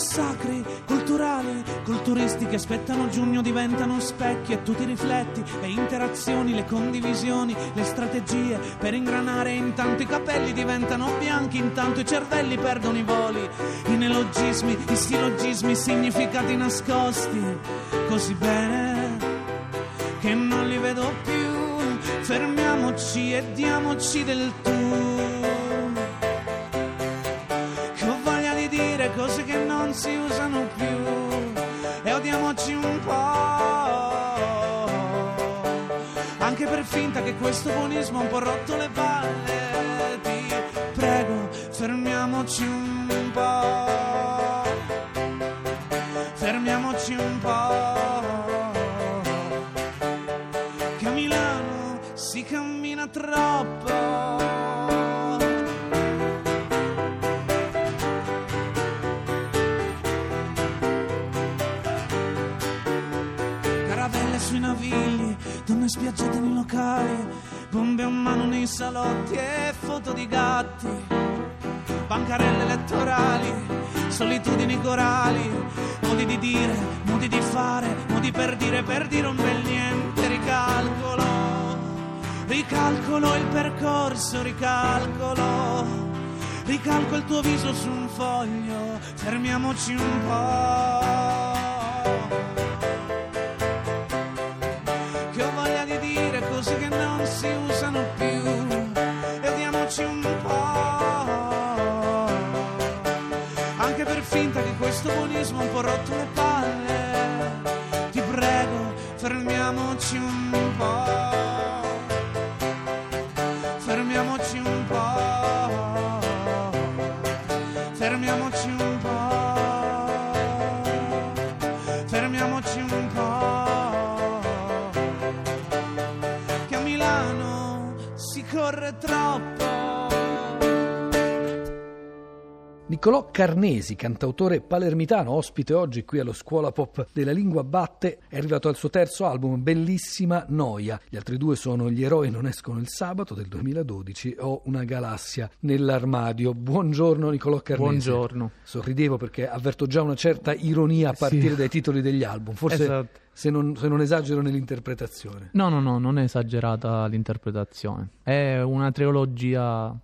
massacri culturali, culturisti che aspettano giugno diventano specchi e tu ti rifletti, le interazioni, le condivisioni, le strategie per ingranare intanto i capelli diventano bianchi, intanto i cervelli perdono i voli, i neologismi, i sillogismi, i significati nascosti, così bene che non li vedo più, fermiamoci e diamoci del tu. Per finta che questo buonismo ha un po' rotto le palle, ti prego, fermiamoci un po'. Fermiamoci un po'. Che a Milano si cammina troppo. Sui donne spiaggiate nei locali, bombe a mano nei salotti e foto di gatti, bancarelle elettorali, solitudini corali, modi di dire, modi di fare, modi per dire, per dire un bel niente, ricalcolo, ricalcolo il percorso, ricalcolo. Ricalco il tuo viso su un foglio, fermiamoci un po'. Questo buonismo un po' rotto le palle. Ti prego fermiamoci un po' fermiamoci un po' fermiamoci un po' fermiamoci un po' che a Milano si corre troppo. Niccolò Carnesi, cantautore palermitano, ospite oggi qui allo Scuola Pop della Lingua Batte, è arrivato al suo terzo album, Bellissima Noia. Gli altri due sono Gli eroi non escono il sabato del 2012 o Una galassia nell'armadio. Buongiorno Niccolò Carnesi. Buongiorno. Sorridevo perché avverto già una certa ironia a partire Sì. dai titoli degli album, forse Esatto. se, non, se non esagero nell'interpretazione. No, no, no, non è esagerata l'interpretazione. È una trilogia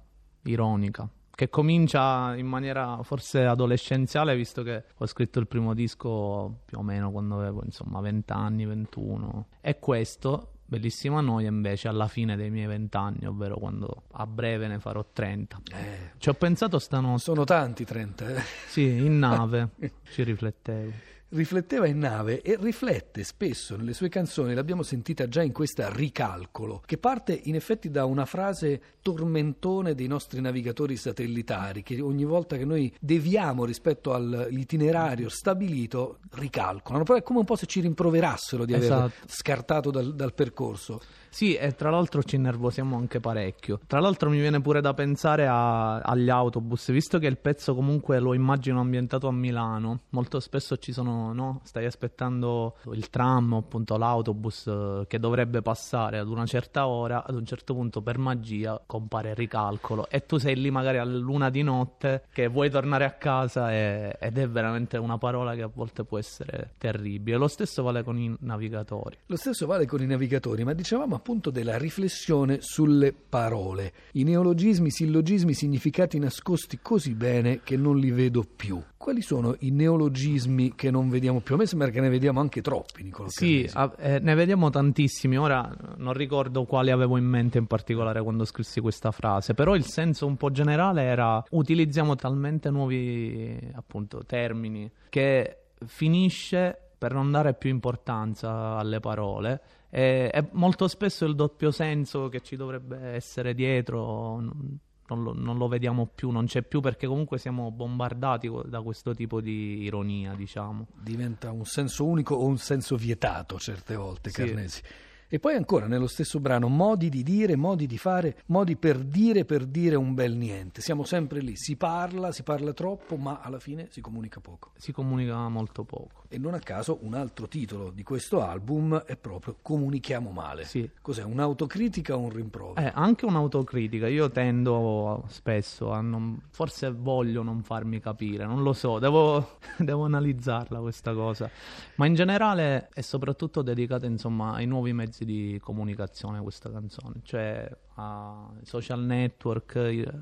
ironica che comincia in maniera forse adolescenziale, visto che ho scritto il primo disco più o meno quando avevo insomma 20 anni, 21. E questo, Bellissima Noia, invece alla fine dei miei 20 anni, ovvero quando a breve ne farò 30. Eh, Ci ho pensato stanotte, sono tanti 30. eh. sì, in nave, ci riflettevo. Rifletteva in nave e riflette spesso nelle sue canzoni, l'abbiamo sentita già in questa Ricalcolo, che parte in effetti da una frase tormentone dei nostri navigatori satellitari, che ogni volta che noi deviamo rispetto all'itinerario stabilito, ricalcolano. Però è come un po' se ci rimproverassero di aver Esatto. scartato dal, dal percorso. Sì, e tra l'altro ci innervosiamo anche parecchio. Tra l'altro mi viene pure da pensare a- agli autobus, visto che il pezzo comunque lo immagino ambientato a Milano. Molto spesso ci sono, no? Stai aspettando il tram appunto l'autobus eh, che dovrebbe passare ad una certa ora, ad un certo punto per magia compare il ricalcolo e tu sei lì magari a luna di notte che vuoi tornare a casa e- ed è veramente una parola che a volte può essere terribile. Lo stesso vale con i navigatori. Lo stesso vale con i navigatori, ma dicevamo appunto della riflessione sulle parole. I neologismi, sillogismi, significati nascosti così bene che non li vedo più. Quali sono i neologismi che non vediamo più? A me sembra che ne vediamo anche troppi, Nicola Sì, a- eh, ne vediamo tantissimi. Ora non ricordo quali avevo in mente in particolare quando scrissi questa frase, però il senso un po' generale era utilizziamo talmente nuovi appunto termini che finisce per non dare più importanza alle parole e, e molto spesso il doppio senso che ci dovrebbe essere dietro non, non lo, non lo vediamo più, non c'è più perché comunque siamo bombardati da questo tipo di ironia, diciamo. Diventa un senso unico o un senso vietato certe volte, Sì. Carnesi. E poi ancora nello stesso brano modi di dire, modi di fare, modi per dire, per dire un bel niente. Siamo sempre lì, si parla, si parla troppo, ma alla fine si comunica poco. Si comunica molto poco. E non a caso un altro titolo di questo album è proprio Comunichiamo male. Sì. Cos'è? Un'autocritica o un rimprovero? Eh, anche un'autocritica. Io tendo spesso a non... forse voglio non farmi capire, non lo so, devo, devo analizzarla questa cosa. Ma in generale è soprattutto dedicata insomma ai nuovi mezzi mezzi di comunicazione questa canzone, cioè ai social network,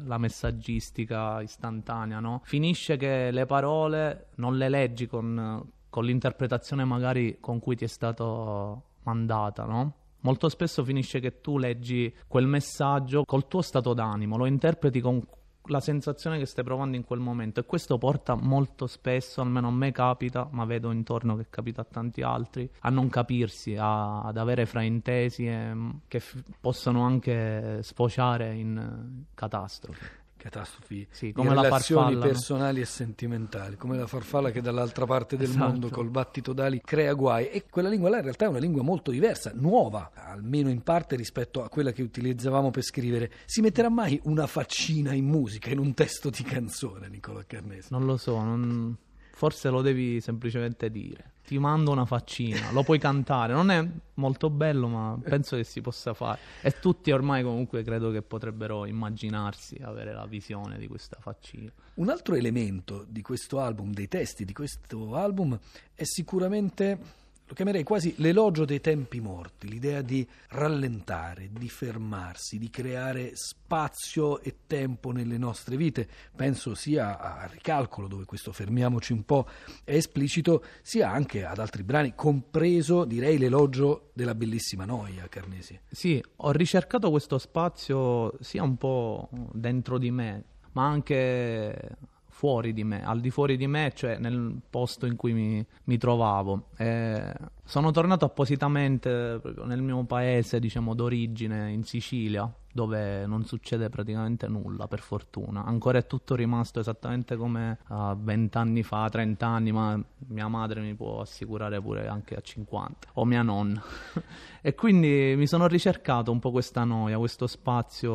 la messaggistica istantanea, no? Finisce che le parole non le leggi con, con l'interpretazione magari con cui ti è stato mandata, no? Molto spesso finisce che tu leggi quel messaggio col tuo stato d'animo, lo interpreti con la sensazione che stai provando in quel momento. E questo porta molto spesso, almeno a me capita, ma vedo intorno che capita a tanti altri, a non capirsi, a, ad avere fraintesi e, che f- possono anche sfociare in catastrofi catastrofi sì, come di la relazioni farfalla, personali no? e sentimentali, come la farfalla che dall'altra parte del esatto. mondo col battito d'ali crea guai e quella lingua là in realtà è una lingua molto diversa, nuova, almeno in parte rispetto a quella che utilizzavamo per scrivere. Si metterà mai una faccina in musica, in un testo di canzone, Nicola Carnese? Non lo so, non... forse lo devi semplicemente dire. Ti mando una faccina, lo puoi cantare, non è molto bello ma penso che si possa fare. E tutti ormai comunque credo che potrebbero immaginarsi avere la visione di questa faccina. Un altro elemento di questo album, dei testi di questo album, è sicuramente lo chiamerei quasi l'elogio dei tempi morti, l'idea di rallentare, di fermarsi, di creare spazio e tempo nelle nostre vite. Penso sia a Ricalcolo, dove questo fermiamoci un po' è esplicito, sia anche ad altri brani, compreso direi l'elogio della bellissima noia, Carnesi. Sì, ho ricercato questo spazio sia un po' dentro di me, ma anche fuori di me, al di fuori di me, cioè nel posto in cui mi, mi trovavo. E sono tornato appositamente nel mio paese, diciamo, d'origine, in Sicilia, dove non succede praticamente nulla, per fortuna. Ancora è tutto rimasto esattamente come a 20 anni fa, 30 anni, ma mia madre mi può assicurare pure anche a 50, o mia nonna. e quindi mi sono ricercato un po' questa noia, questo spazio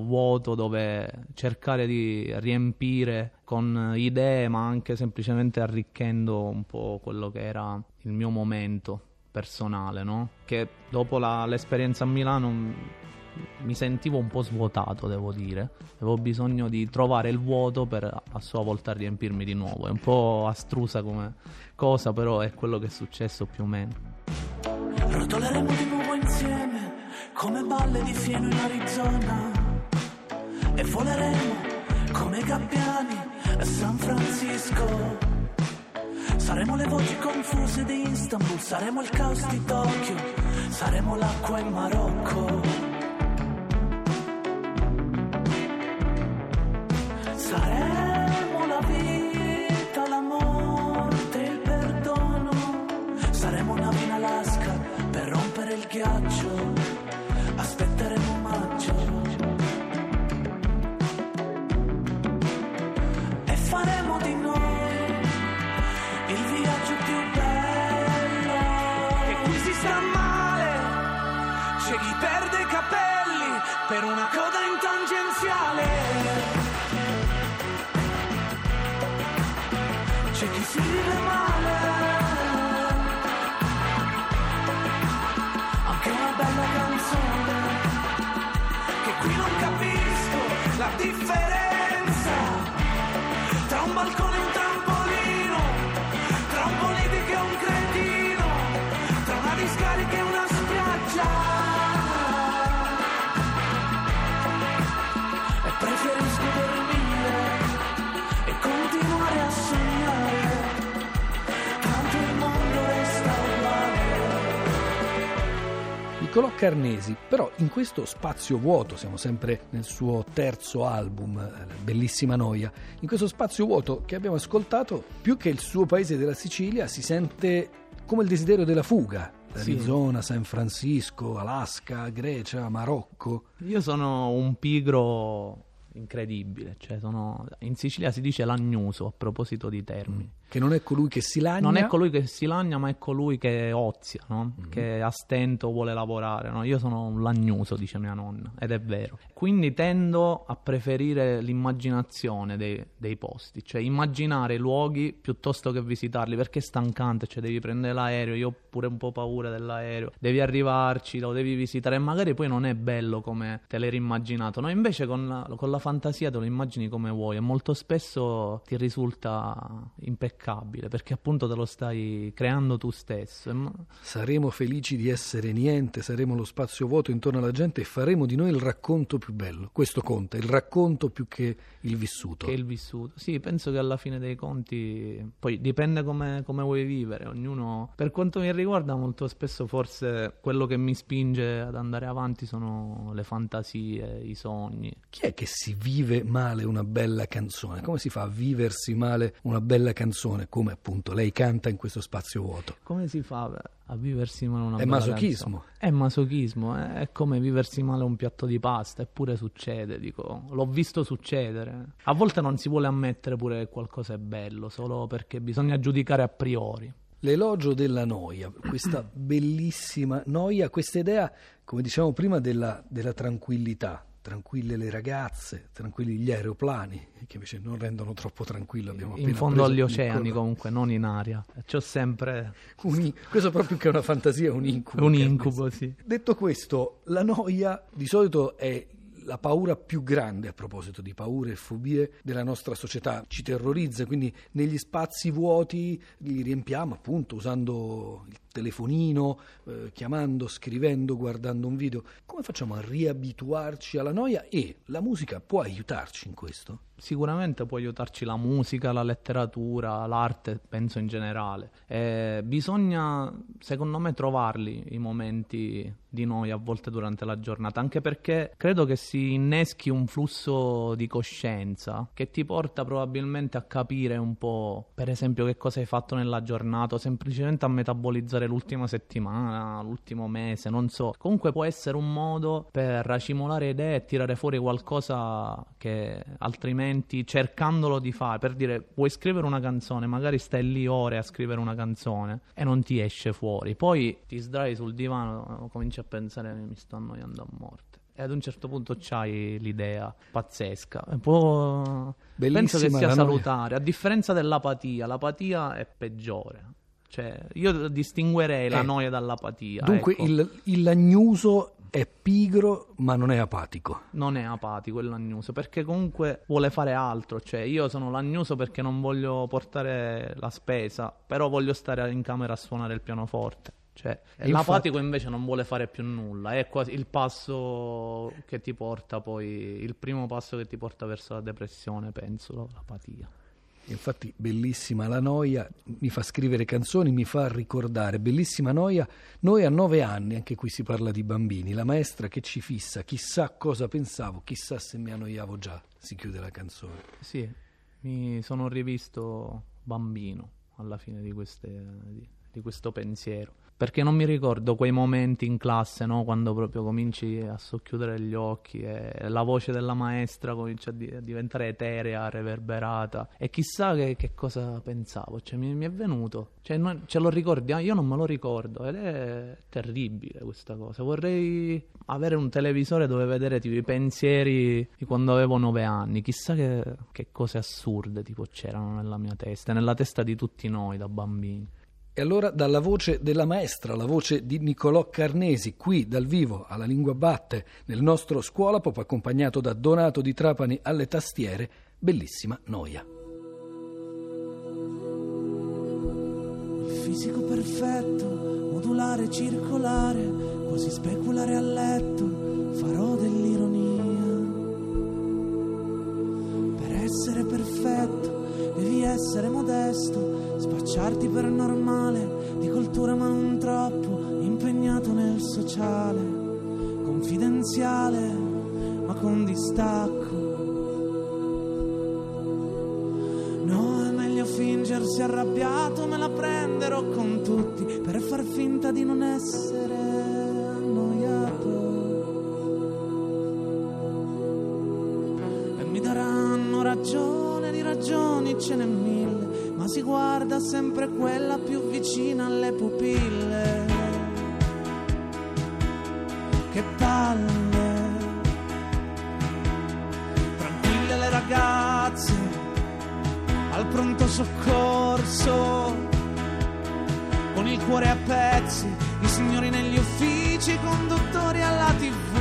vuoto dove cercare di riempire con idee, ma anche semplicemente arricchendo un po' quello che era il mio momento personale, no? Che dopo la, l'esperienza a Milano mi sentivo un po' svuotato, devo dire. Avevo bisogno di trovare il vuoto per a sua volta riempirmi di nuovo. È un po' astrusa come cosa, però è quello che è successo più o meno. Rotoleremo di nuovo insieme come balle di fieno in Arizona e voleremo come gabbiani a San Francisco. Saremo le voci confuse di Istanbul, saremo il caos di Tokyo, saremo l'acqua in Marocco. Differenza Niccolò Carnesi, però in questo spazio vuoto, siamo sempre nel suo terzo album, eh, Bellissima Noia, in questo spazio vuoto che abbiamo ascoltato, più che il suo paese della Sicilia, si sente come il desiderio della fuga. Sì. Arizona, San Francisco, Alaska, Grecia, Marocco. Io sono un pigro incredibile, cioè sono... in Sicilia si dice lagnuso a proposito di termini. Che non è colui che si lagna. Non è colui che si lagna, ma è colui che ozia, no? Mm-hmm. che a stento vuole lavorare. no? Io sono un lagnuso, dice mia nonna, ed è vero. Quindi tendo a preferire l'immaginazione dei, dei posti, cioè immaginare i luoghi piuttosto che visitarli, perché è stancante, cioè devi prendere l'aereo, io ho pure un po' paura dell'aereo, devi arrivarci, lo devi visitare, e magari poi non è bello come te l'eri immaginato, no? Invece con la, con la fantasia te lo immagini come vuoi e molto spesso ti risulta impeccabile, perché appunto te lo stai creando tu stesso. Saremo felici di essere niente, saremo lo spazio vuoto intorno alla gente e faremo di noi il racconto più bello. Questo conta, il racconto più che il vissuto. che il vissuto. Sì, penso che alla fine dei conti, poi dipende come, come vuoi vivere, ognuno, per quanto mi riguarda, molto spesso forse quello che mi spinge ad andare avanti sono le fantasie, i sogni. Chi è che si vive male una bella canzone? Come si fa a viversi male una bella canzone? Come appunto lei canta in questo spazio vuoto. Come si fa a viversi male una È masochismo. canzone? È masochismo, eh, è come viversi male un piatto di pasta, eppure succede, dico, l'ho visto succedere. A volte non si vuole ammettere pure che qualcosa è bello, solo perché bisogna giudicare a priori. L'elogio della noia, questa bellissima noia, questa idea, come dicevamo prima, della, della tranquillità. Tranquille le ragazze, tranquilli gli aeroplani, che invece non rendono troppo tranquillo. Abbiamo in fondo agli oceani comunque, non in aria. C'ho sempre un questo proprio che è una fantasia, è un incubo. un incubo, sì. Detto questo, la noia di solito è la paura più grande a proposito di paure e fobie della nostra società, ci terrorizza, quindi negli spazi vuoti li riempiamo appunto usando il telefonino, eh, chiamando, scrivendo, guardando un video. Come facciamo a riabituarci alla noia e la musica può aiutarci in questo? Sicuramente può aiutarci la musica, la letteratura, l'arte, penso in generale. Eh, bisogna, secondo me, trovarli i momenti di noia a volte durante la giornata, anche perché credo che si inneschi un flusso di coscienza che ti porta probabilmente a capire un po', per esempio, che cosa hai fatto nella giornata, o semplicemente a metabolizzare l'ultima settimana, l'ultimo mese, non so. Comunque può essere un modo per racimolare idee e tirare fuori qualcosa che altrimenti cercandolo di fare, per dire vuoi scrivere una canzone, magari stai lì ore a scrivere una canzone e non ti esce fuori, poi ti sdrai sul divano, cominci a pensare mi sto annoiando a morte. E ad un certo punto c'hai l'idea pazzesca. Può... Penso che sia salutare, a differenza dell'apatia. L'apatia è peggiore. Cioè, io distinguerei la Eh, noia dall'apatia. Dunque ecco. il, il lagnuso è pigro ma non è apatico. non è apatico il lagnuso perché comunque vuole fare altro cioè io sono lagnuso perché non voglio portare la spesa però voglio stare in camera a suonare il pianoforte cioè, E l'apatico invece non vuole fare più nulla è quasi il passo che ti porta poi il primo passo che ti porta verso la depressione penso l'apatia Infatti, bellissima la noia, mi fa scrivere canzoni, mi fa ricordare. Bellissima noia, noi a nove anni, anche qui si parla di bambini, la maestra che ci fissa, chissà cosa pensavo, chissà se mi annoiavo già, si chiude la canzone. sì mi sono rivisto bambino alla fine di, queste, di, di questo pensiero perché non mi ricordo quei momenti in classe, no? quando proprio cominci a socchiudere gli occhi e la voce della maestra comincia a, di- a diventare eterea, reverberata. E chissà che, che cosa pensavo, cioè, mi, mi è venuto, cioè, noi ce lo ricordiamo, io non me lo ricordo ed è terribile questa cosa. Vorrei avere un televisore dove vedere tipo, i pensieri di quando avevo nove anni, chissà che, che cose assurde tipo c'erano nella mia testa, nella testa di tutti noi da bambini. E allora dalla voce della maestra, la voce di Niccolò Carnesi, qui dal vivo alla Lingua Batte, nel nostro scuola pop accompagnato da Donato di Trapani alle tastiere, bellissima noia. Il fisico perfetto, modulare, circolare, quasi speculare a letto, farò dell'ironia. Per essere perfetto devi essere modesto, spacciarti per normale, di cultura ma non troppo, impegnato nel sociale, confidenziale ma con distacco. No, è meglio fingersi arrabbiato, me la prenderò con tutti per far finta di non essere annoiato. Ce n'è mille, ma si guarda sempre quella più vicina alle pupille. Che palle, tranquille le ragazze al pronto soccorso, con il cuore a pezzi, i signori negli uffici, i conduttori alla tv.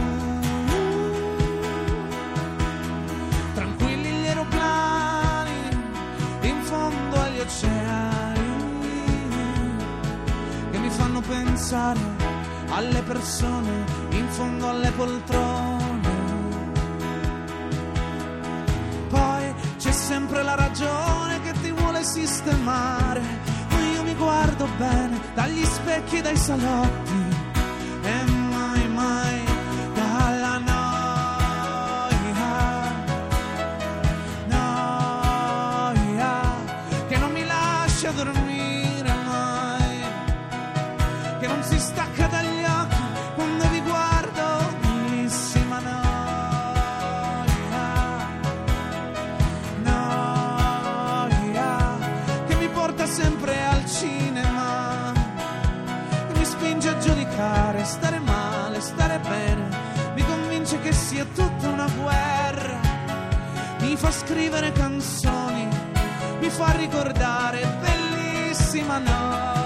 Tranquilli gli aeroplani pensare alle persone in fondo alle poltrone. Poi c'è sempre la ragione che ti vuole sistemare, ma io mi guardo bene dagli specchi e dai salotti e convince a giudicare, stare male, stare bene, mi convince che sia tutta una guerra, mi fa scrivere canzoni, mi fa ricordare, bellissima notte.